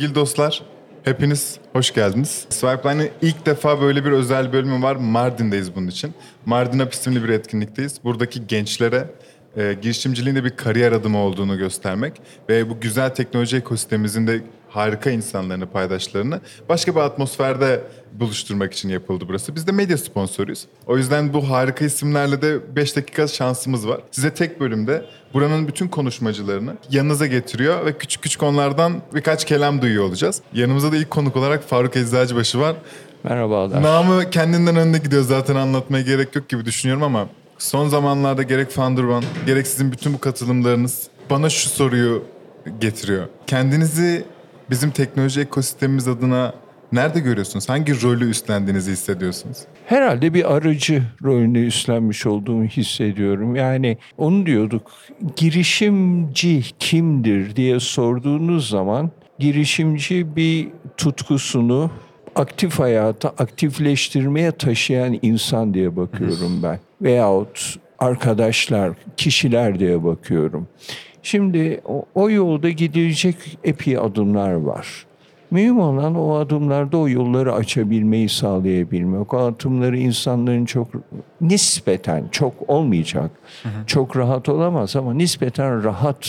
Sevgili dostlar, hepiniz hoş geldiniz. Swipeline'ın ilk defa böyle bir özel bölümü var. Mardin'deyiz bunun için. Mardin Hap isimli bir etkinlikteyiz. Buradaki gençlere e, girişimciliğin bir kariyer adımı olduğunu göstermek ve bu güzel teknoloji ekosistemimizin de harika insanlarını, paydaşlarını başka bir atmosferde buluşturmak için yapıldı burası. Biz de medya sponsoruyuz. O yüzden bu harika isimlerle de 5 dakika şansımız var. Size tek bölümde buranın bütün konuşmacılarını yanınıza getiriyor ve küçük küçük onlardan birkaç kelam duyuyor olacağız. Yanımızda da ilk konuk olarak Faruk Eczacıbaşı var. Merhabalar. Namı kendinden önde gidiyor zaten anlatmaya gerek yok gibi düşünüyorum ama son zamanlarda gerek Fandurban gerek sizin bütün bu katılımlarınız bana şu soruyu getiriyor. Kendinizi bizim teknoloji ekosistemimiz adına nerede görüyorsunuz? Hangi rolü üstlendiğinizi hissediyorsunuz? Herhalde bir aracı rolünü üstlenmiş olduğumu hissediyorum. Yani onu diyorduk. Girişimci kimdir diye sorduğunuz zaman girişimci bir tutkusunu aktif hayata aktifleştirmeye taşıyan insan diye bakıyorum ben. Veyahut arkadaşlar, kişiler diye bakıyorum. Şimdi o, o yolda gidilecek epey adımlar var. Mühim olan o adımlarda o yolları açabilmeyi sağlayabilmek. O adımları insanların çok nispeten çok olmayacak. Çok rahat olamaz ama nispeten rahat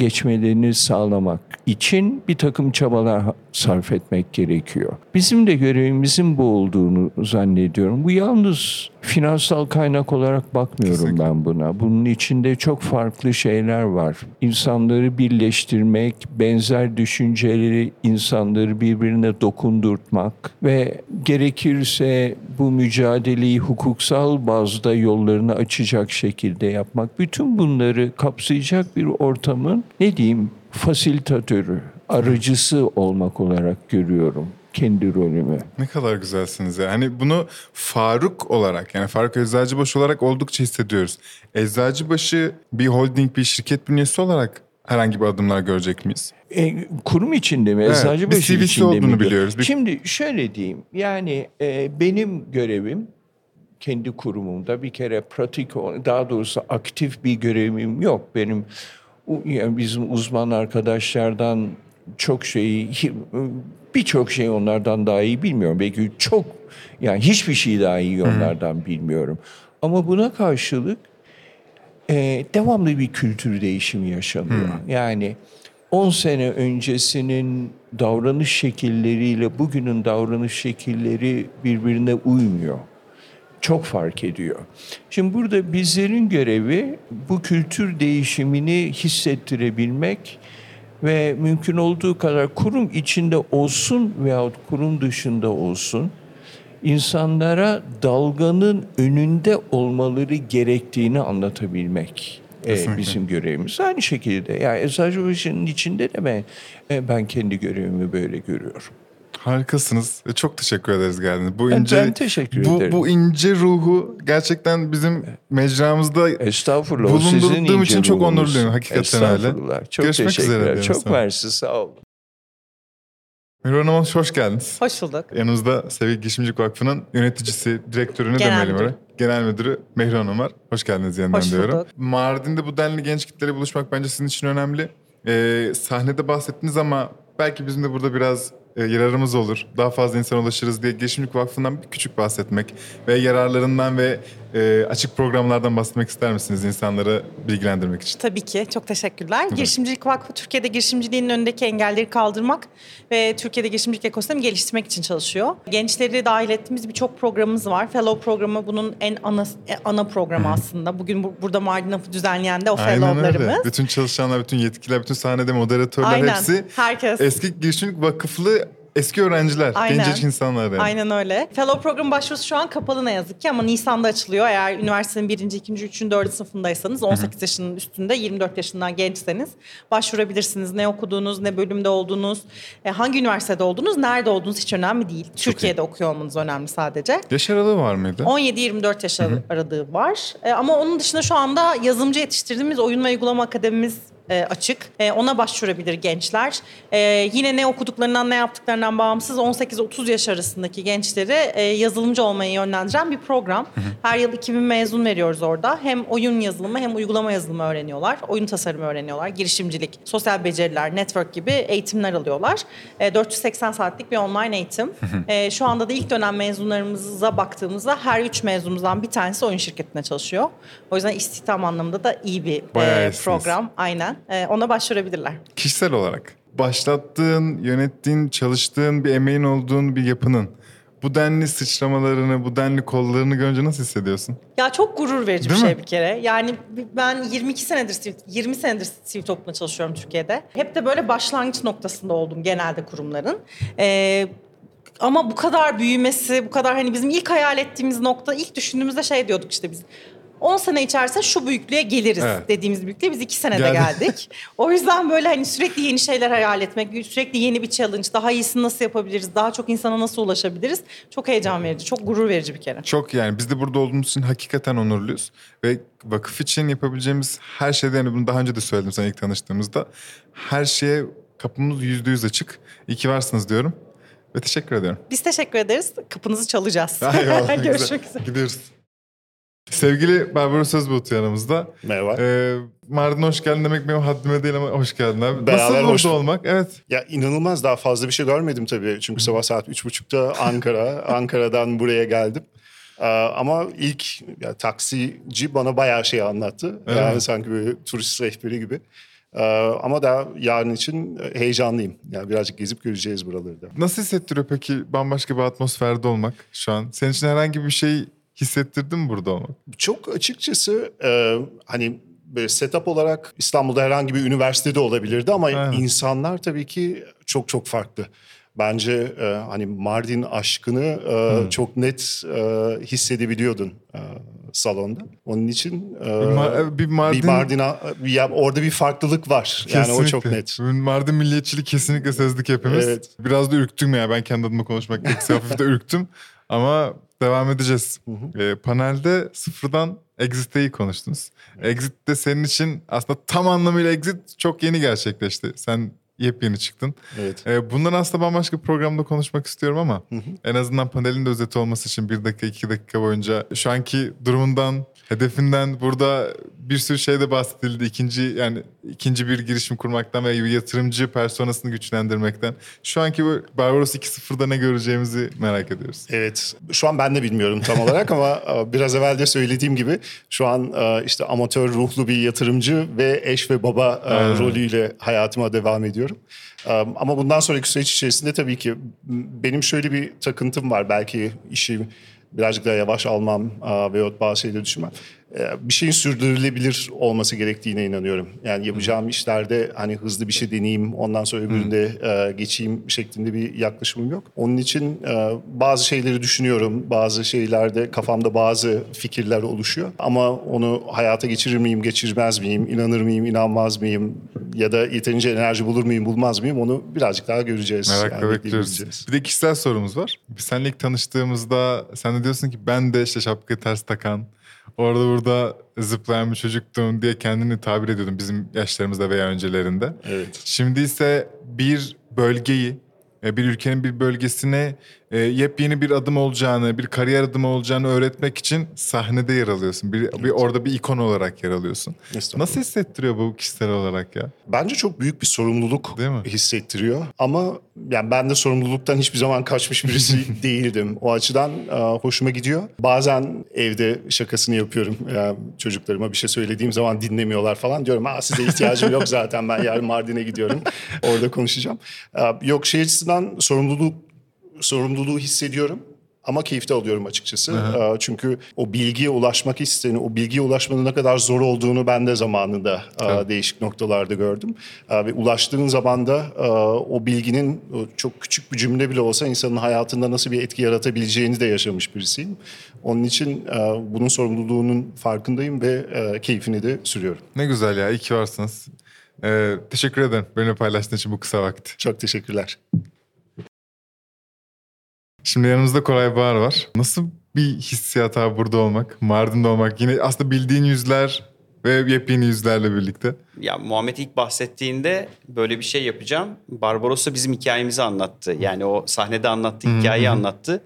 geçmelerini sağlamak için bir takım çabalar sarf etmek gerekiyor. Bizim de görevimizin bu olduğunu zannediyorum. Bu yalnız finansal kaynak olarak bakmıyorum Kesinlikle. ben buna. Bunun içinde çok farklı şeyler var. İnsanları birleştirmek, benzer düşünceleri insanları birbirine dokundurtmak ve gerekirse bu mücadeleyi hukuksal bazda yollarını açacak şekilde yapmak. Bütün bunları kapsayacak bir ortamın ne diyeyim fasilitatörü, aracısı olmak olarak görüyorum kendi rolümü. Ne kadar güzelsiniz ya. Hani bunu Faruk olarak yani Faruk Eczacıbaşı olarak oldukça hissediyoruz. Eczacıbaşı bir holding, bir şirket bünyesi olarak herhangi bir adımlar görecek miyiz? E, kurum içinde mi? Evet, Eczacıbaşı bir CV'si içinde olduğunu mi? biliyoruz. Bir- Şimdi şöyle diyeyim. Yani e, benim görevim kendi kurumumda bir kere pratik, daha doğrusu aktif bir görevim yok. Benim yani bizim uzman arkadaşlardan çok şeyi, birçok şey onlardan daha iyi bilmiyorum. Belki çok, yani hiçbir şey daha iyi onlardan bilmiyorum. Ama buna karşılık e, devamlı bir kültür değişimi yaşanıyor. Yani 10 sene öncesinin davranış şekilleriyle bugünün davranış şekilleri birbirine uymuyor. Çok fark ediyor. Şimdi burada bizlerin görevi bu kültür değişimini hissettirebilmek ve mümkün olduğu kadar kurum içinde olsun veyahut kurum dışında olsun insanlara dalganın önünde olmaları gerektiğini anlatabilmek e, bizim görevimiz. Aynı şekilde yani Eczacıbaşı'nın içinde de ben, e, ben kendi görevimi böyle görüyorum. Harikasınız. ve Çok teşekkür ederiz geldiğiniz. Bu ince ben teşekkür bu, ederim. Bu ince ruhu gerçekten bizim mecramızda Estağfurullah. sizin bulundurduğum ince için çok ruhunuz. onurluyum hakikaten öyle. Estağfurullah. Çok Görüşmek üzere teşekkürler. Çok sana. mersi sağ olun. Mehran Hanım hoş geldiniz. Hoş bulduk. Yanımızda Sevgi Girişimcilik Vakfı'nın yöneticisi, direktörü ne Genel demeyelim öyle? Genel müdürü Mehran Hanım var. Hoş geldiniz yeniden Hoş diyorum. bulduk. Mardin'de bu denli genç kitleyle buluşmak bence sizin için önemli. Ee, sahnede bahsettiniz ama belki bizim de burada biraz e, yararımız olur. Daha fazla insana ulaşırız diye Girişimcilik Vakfı'ndan bir küçük bahsetmek ve yararlarından ve e, açık programlardan bahsetmek ister misiniz insanları bilgilendirmek için? Tabii ki. Çok teşekkürler. Girişimcilik Vakfı Türkiye'de girişimciliğin önündeki engelleri kaldırmak ve Türkiye'de girişimcilik ekosistemi geliştirmek için çalışıyor. Gençleri dahil ettiğimiz birçok programımız var. Fellow programı bunun en ana e, ana programı aslında. Bugün bu- burada Mardin Hafı düzenleyen de o Aynen öyle. fellowlarımız. Bütün çalışanlar, bütün yetkiler, bütün sahnede moderatörler Aynen. hepsi Herkes. eski girişimcilik vakıflı eski öğrenciler, Aynen. gencecik insanlar yani. Aynen öyle. Fellow program başvurusu şu an kapalı ne yazık ki ama Nisan'da açılıyor. Eğer üniversitenin birinci, ikinci, üçüncü, dördüncü sınıfındaysanız 18 yaşının üstünde 24 yaşından gençseniz başvurabilirsiniz. Ne okuduğunuz, ne bölümde olduğunuz, e, hangi üniversitede olduğunuz, nerede olduğunuz hiç önemli değil. Türkiye'de okuyor olmanız önemli sadece. Yaş aralığı var mıydı? 17-24 yaş aralığı var. E, ama onun dışında şu anda yazılımcı yetiştirdiğimiz oyun ve uygulama akademimiz e, açık. E, ona başvurabilir gençler. E, yine ne okuduklarından ne yaptıklarından bağımsız 18-30 yaş arasındaki gençleri e, yazılımcı olmaya yönlendiren bir program. Her yıl 2000 mezun veriyoruz orada. Hem oyun yazılımı hem uygulama yazılımı öğreniyorlar. Oyun tasarımı öğreniyorlar. Girişimcilik, sosyal beceriler, network gibi eğitimler alıyorlar. E, 480 saatlik bir online eğitim. E, şu anda da ilk dönem mezunlarımıza baktığımızda her üç mezunumuzdan bir tanesi oyun şirketinde çalışıyor. O yüzden istihdam anlamında da iyi bir Bayağı e, program. Aynen. E, ona başvurabilirler. Kişisel olarak başlattığın, yönettiğin, çalıştığın bir emeğin olduğun bir yapının bu denli sıçramalarını, bu denli kollarını görünce nasıl hissediyorsun? Ya çok gurur verici Değil bir mi? şey bir kere. Yani ben 22 senedir sivil, 20 senedir sivil toplumda çalışıyorum Türkiye'de. Hep de böyle başlangıç noktasında oldum genelde kurumların. Ee, ama bu kadar büyümesi, bu kadar hani bizim ilk hayal ettiğimiz nokta, ilk düşündüğümüzde şey diyorduk işte biz. 10 sene içerisinde şu büyüklüğe geliriz Evet. dediğimiz büyüklüğe biz 2 senede Geldi. geldik. o yüzden böyle hani sürekli yeni şeyler hayal etmek, sürekli yeni bir challenge, daha iyisini nasıl yapabiliriz, daha çok insana nasıl ulaşabiliriz çok heyecan verici, çok gurur verici bir kere. Çok yani biz de burada olduğumuz için hakikaten onurluyuz. Ve vakıf için yapabileceğimiz her şeyde yani bunu daha önce de söyledim sana ilk tanıştığımızda. Her şeye kapımız yüzde yüz açık. İyi ki varsınız diyorum. Ve teşekkür ediyorum. Biz teşekkür ederiz. Kapınızı çalacağız. Eyvallah, Görüşmek üzere. Gidiyoruz. Sevgili Barbaros Özbulut yanımızda. Merhaba. Ee, Mardin'e hoş geldin demek benim haddime değil ama hoş geldin abi. Beraber Nasıl burada hoş- olmak? Evet. Ya inanılmaz daha fazla bir şey görmedim tabii. Çünkü sabah saat üç buçukta Ankara. Ankara'dan buraya geldim. Ee, ama ilk ya, taksici bana bayağı şey anlattı. Öyle yani sanki böyle turist rehberi gibi. Ee, ama daha yarın için heyecanlıyım. Yani birazcık gezip göreceğiz buraları da. Nasıl hissettiriyor peki bambaşka bir atmosferde olmak şu an? Senin için herhangi bir şey hissettirdi mi burada olmak? Çok açıkçası e, hani böyle setup olarak İstanbul'da herhangi bir üniversitede olabilirdi ama Evet. insanlar tabii ki çok çok farklı. Bence e, hani Mardin aşkını e, çok net e, hissedebiliyordun e, salonda. Onun için e, Bir Ma- bir Mardin- bir Mardin bir, ya orada bir farklılık var. Yani o çok net. Mardin milliyetçiliği kesinlikle sezdik hepimiz. Evet. Biraz da ürktüm ya ben kendi adıma konuşmak gerekirse hafif de ürktüm. Ama devam edeceğiz. Ee, panelde sıfırdan Exit'teyi konuştunuz. Exit de senin için aslında tam anlamıyla Exit çok yeni gerçekleşti. Sen yepyeni çıktın. Evet. Ee, bundan aslında bambaşka bir programda konuşmak istiyorum ama en azından panelin de özeti olması için bir dakika iki dakika boyunca şu anki durumundan, hedefinden burada bir sürü şeyde bahsedildi. İkinci yani ikinci bir girişim kurmaktan ve yatırımcı personasını güçlendirmekten. Şu anki bu Barbaros 2.0'da ne göreceğimizi merak ediyoruz. Evet. Şu an ben de bilmiyorum tam olarak ama e, biraz evvel de söylediğim gibi şu an e, işte amatör ruhlu bir yatırımcı ve eş ve baba Evet. rolüyle hayatıma devam ediyorum. E, Ama bundan sonraki süreç içerisinde tabii ki benim şöyle bir takıntım var. Belki işi birazcık daha yavaş almam veyahut bazı şeyleri düşünmem. E, Bir şeyin sürdürülebilir olması gerektiğine inanıyorum. Yani yapacağım işlerde hani hızlı bir şey deneyeyim ondan sonra öbüründe e, geçeyim şeklinde bir yaklaşımım yok. Onun için e, bazı şeyleri düşünüyorum. Bazı şeylerde kafamda bazı fikirler oluşuyor. Ama onu hayata geçirir miyim, geçirmez miyim, inanır mıyım, inanmaz mıyım ya da yeterince enerji bulur muyum, bulmaz mıyım onu birazcık daha göreceğiz. Merakla Yani bekliyoruz. Bir de kişisel sorumuz var. Biz seninle ilk tanıştığımızda sen de diyorsun ki ben de işte şapkayı ters takan, orada burada zıplayan bir çocuktum diye kendini tabir ediyordun bizim yaşlarımızda veya öncelerinde. Evet. Şimdi ise bir bölgeyi, e, bir ülkenin bir bölgesine e, yepyeni bir adım olacağını, bir kariyer adımı olacağını öğretmek için sahnede yer alıyorsun. Bir, bir orada bir ikon olarak yer alıyorsun. Nasıl hissettiriyor bu kişisel olarak ya? Bence çok büyük bir sorumluluk Değil mi? hissettiriyor. Ama yani ben de sorumluluktan hiçbir zaman kaçmış birisi değildim. O açıdan e, hoşuma gidiyor. Bazen evde şakasını yapıyorum. Yani çocuklarıma bir şey söylediğim zaman dinlemiyorlar falan. Diyorum ha size ihtiyacım yok zaten ben yarın Mardin'e gidiyorum. Orada konuşacağım. E, yok şey açısından sorumluluk sorumluluğu hissediyorum. Ama keyif de alıyorum açıkçası. E, Çünkü o bilgiye ulaşmak isteni, o bilgiye ulaşmanın ne kadar zor olduğunu ben de zamanında e, değişik noktalarda gördüm. Ve ulaştığın zaman da o bilginin çok küçük bir cümle bile olsa insanın hayatında nasıl bir etki yaratabileceğini de yaşamış birisiyim. Onun için bunun sorumluluğunun farkındayım ve keyfini de sürüyorum. Ne güzel ya, iyi ki varsınız. Ee, teşekkür ederim benimle paylaştığın için bu kısa vakti. Çok teşekkürler. Şimdi yanımızda Koray Bağır var. Nasıl bir hissiyat abi burada olmak, Mardin'de olmak? Yine aslında bildiğin yüzler, ve yepyeni yüzlerle birlikte. Ya Muhammed ilk bahsettiğinde böyle bir şey yapacağım. Barbarossa bizim hikayemizi anlattı. Yani o sahnede anlattığı hikayeyi anlattı.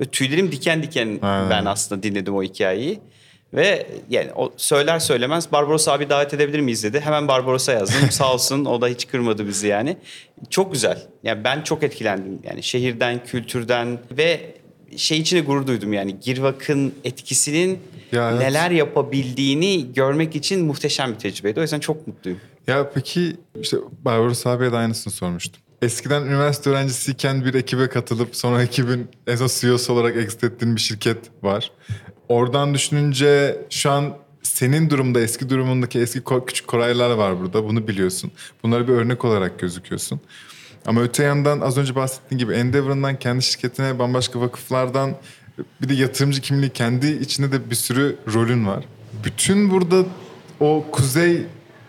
Ve tüylerim diken diken Aynen. ben aslında dinledim o hikayeyi. Ve yani o söyler söylemez Barbarossa abi davet edebilir miyiz dedi. Hemen Barbarossa yazdım. Sağ olsun o da hiç kırmadı bizi yani. Çok güzel. Yani ben çok etkilendim. Yani şehirden, kültürden ve şey içine gurur duydum yani. Girvak'ın etkisinin Ya evet. neler yapabildiğini görmek için muhteşem bir tecrübeydi. O yüzden çok mutluyum. Ya peki işte Barbaros abiye de aynısını sormuştum. Eskiden üniversite öğrencisiyken bir ekibe katılıp sonra ekibin en son CEO'su olarak exit ettiğin bir şirket var. Oradan düşününce şu an senin durumda eski durumundaki eski küçük koraylar var burada. Bunu biliyorsun. Bunlara bir örnek olarak gözüküyorsun. Ama öte yandan az önce bahsettiğin gibi Endeavor'ından kendi şirketine bambaşka vakıflardan bir de yatırımcı kimliği kendi içinde de bir sürü rolün var. Bütün burada o kuzey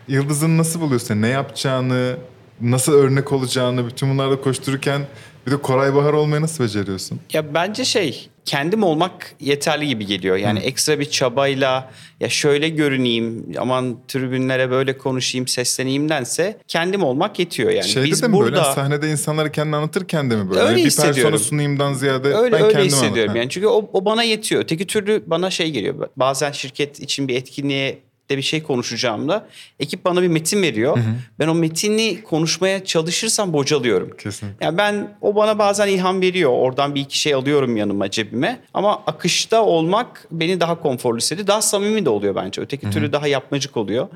yıldızını nasıl buluyorsun? Ne yapacağını, nasıl örnek olacağını bütün bunlarla koştururken bir de Koray Bahar olmayı nasıl beceriyorsun? Ya bence şey kendim olmak yeterli gibi geliyor. Yani ekstra bir çabayla ya şöyle görüneyim aman tribünlere böyle konuşayım sesleneyimdense kendim olmak yetiyor yani. Şeyde Biz de mi burada böyle sahnede insanlara kendini anlatırken de mi böyle? Öyle Yani bir persona sunayımdan ziyade öyle ben öyle kendim hissediyorum anlatayım. yani. Çünkü o, o bana yetiyor. Teki türlü bana şey geliyor. Bazen şirket için bir etkinliğe de bir şey konuşacağımda ekip bana bir metin veriyor. Ben o metini konuşmaya çalışırsam bocalıyorum. Kesinlikle. Yani ben o bana bazen ilham veriyor. Oradan bir iki şey alıyorum yanıma cebime. Ama akışta olmak beni daha konforlu hissediyor. Daha samimi de oluyor bence. Öteki türlü daha yapmacık oluyor.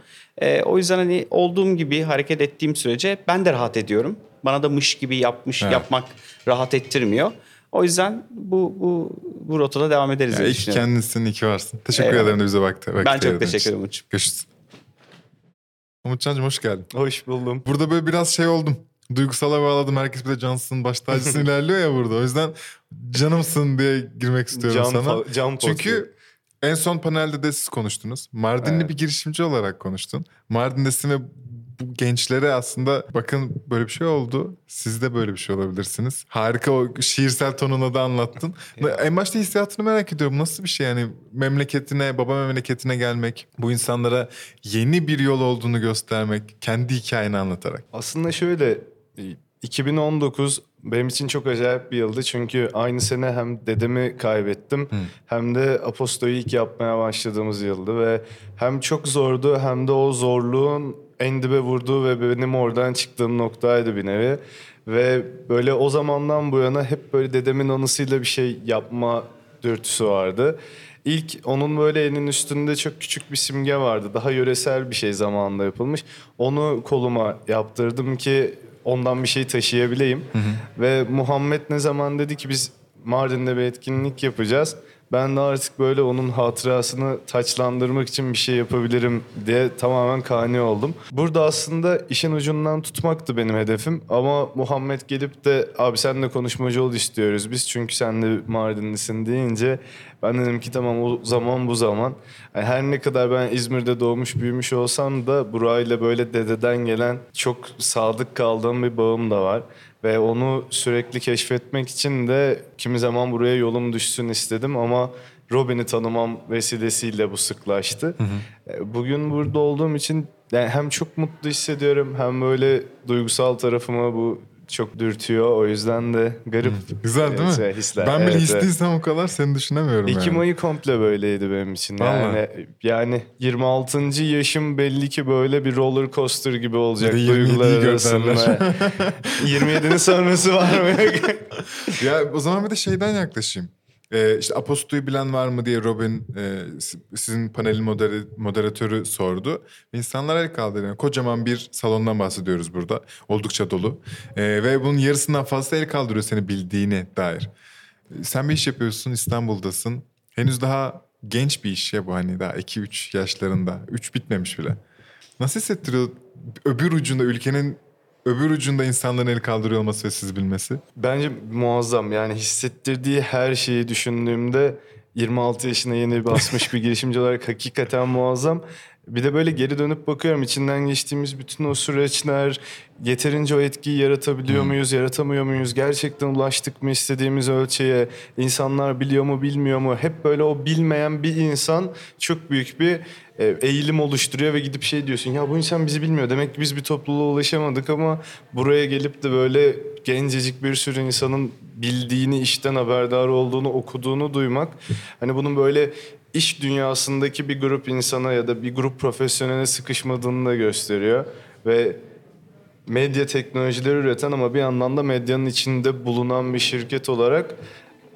Ee, o yüzden hani olduğum gibi hareket ettiğim sürece ben de rahat ediyorum. Bana da mış gibi yapmış Evet. yapmak rahat ettirmiyor. O yüzden bu bu bu rotada devam ederiz Ya diye iki düşünüyorum. kendinsin, iki varsın. Teşekkür Eyvallah. ederim de bize vakit Ben çok teşekkür için. ederim Umut'cum. Görüşürüz. Umutcan'cığım hoş geldin. Hoş buldum. Burada böyle biraz şey oldum. Duygusala bağladım. Herkes bir de cansın, baş tacısın ilerliyor ya burada. O yüzden canımsın diye girmek istiyorum Can sana. fa- can Çünkü en son panelde de siz konuştunuz. Mardinli Evet. bir girişimci olarak konuştun. Mardin'desin ve bu gençlere aslında bakın böyle bir şey oldu. Siz de böyle bir şey olabilirsiniz. Harika o şiirsel tonuna da anlattın. en başta hissiyatını merak ediyorum. Nasıl bir şey yani memleketine, baba memleketine gelmek, bu insanlara yeni bir yol olduğunu göstermek, kendi hikayeni anlatarak. Aslında şöyle 2019 benim için çok acayip bir yıldı. Çünkü aynı sene hem dedemi kaybettim hem de Aposto'yu ilk yapmaya başladığımız yıldı. Ve hem çok zordu hem de o zorluğun en dibe vurduğu ve benim oradan çıktığım noktaydı bir nevi. Ve böyle o zamandan bu yana hep böyle dedemin anısıyla bir şey yapma dürtüsü vardı. İlk onun böyle elinin üstünde çok küçük bir simge vardı. Daha yöresel bir şey zamanında yapılmış. Onu koluma yaptırdım ki ondan bir şey taşıyabileyim. Ve Muhammed ne zaman dedi ki biz Mardin'de bir etkinlik yapacağız. Ben de artık böyle onun hatırasını taçlandırmak için bir şey yapabilirim diye tamamen kani oldum. Burada aslında işin ucundan tutmaktı benim hedefim. Ama Muhammed gelip de abi senle konuşmacı ol istiyoruz biz. Çünkü sen de Mardinlisin deyince ben dedim ki tamam o zaman bu zaman. Yani her ne kadar ben İzmir'de doğmuş büyümüş olsam da burayla böyle dededen gelen çok sadık kaldığım bir bağım da var. Ve onu sürekli keşfetmek için de kimi zaman buraya yolum düşsün istedim ama Robin'i tanımam vesilesiyle bu sıklaştı. E, Bugün burada olduğum için yani hem çok mutlu hissediyorum hem böyle duygusal tarafıma bu çok dürtüyor. O yüzden de garip Güzel değil mi? hisler. Ben bile Evet, evet. hisliysem o kadar seni düşünemiyorum Ekim yani. ayı komple böyleydi benim için. Vallahi. Yani yani 26. yaşım belli ki böyle bir roller coaster gibi olacak Bir duygular 27'yi arasında. gönderler. 27'nin sonrası var mı? Ya o zaman bir de şeyden yaklaşayım. Ee, işte Aposto'yu bilen var mı diye Robin e, si- sizin panelin moderatörü sordu. İnsanlar el kaldırıyor. Yani kocaman bir salondan bahsediyoruz burada. Oldukça dolu. Ee, ve bunun yarısından fazla el kaldırıyor seni bildiğine dair. Sen bir iş yapıyorsun İstanbul'dasın. Henüz daha genç bir iş ya bu hani daha 2-3 yaşlarında. 3 bitmemiş bile. Nasıl hissettiriyor öbür ucunda ülkenin öbür ucunda insanların el kaldırıyor olması ve siz bilmesi? Bence muazzam. Yani hissettirdiği her şeyi düşündüğümde 26 yaşına yeni basmış bir girişimci olarak hakikaten muazzam. Bir de böyle geri dönüp bakıyorum içinden geçtiğimiz bütün o süreçler yeterince o etkiyi yaratabiliyor muyuz, yaratamıyor muyuz? Gerçekten ulaştık mı istediğimiz ölçüye? İnsanlar biliyor mu, bilmiyor mu? Hep böyle o bilmeyen bir insan çok büyük bir e, eğilim oluşturuyor ve gidip şey diyorsun ya bu insan bizi bilmiyor. Demek ki biz bir topluluğa ulaşamadık ama buraya gelip de böyle gencecik bir sürü insanın bildiğini, işten haberdar olduğunu, okuduğunu duymak. Hani bunun böyle iş dünyasındaki bir grup insana ya da bir grup profesyonele sıkışmadığını da gösteriyor. Ve medya teknolojileri üreten ama bir yandan da medyanın içinde bulunan bir şirket olarak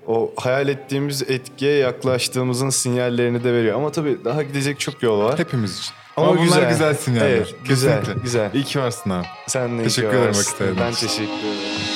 o hayal ettiğimiz etkiye yaklaştığımızın sinyallerini de veriyor. Ama tabii daha gidecek çok yol var. Hepimiz için. Ama Ama, bunlar güzel. güzel, sinyaller. Evet, güzel, Kesinlikle. güzel. İyi ki varsın abi. Sen de iyi Teşekkür ki ederim varsın. vakit ayırdığın Ben teşekkür ederim.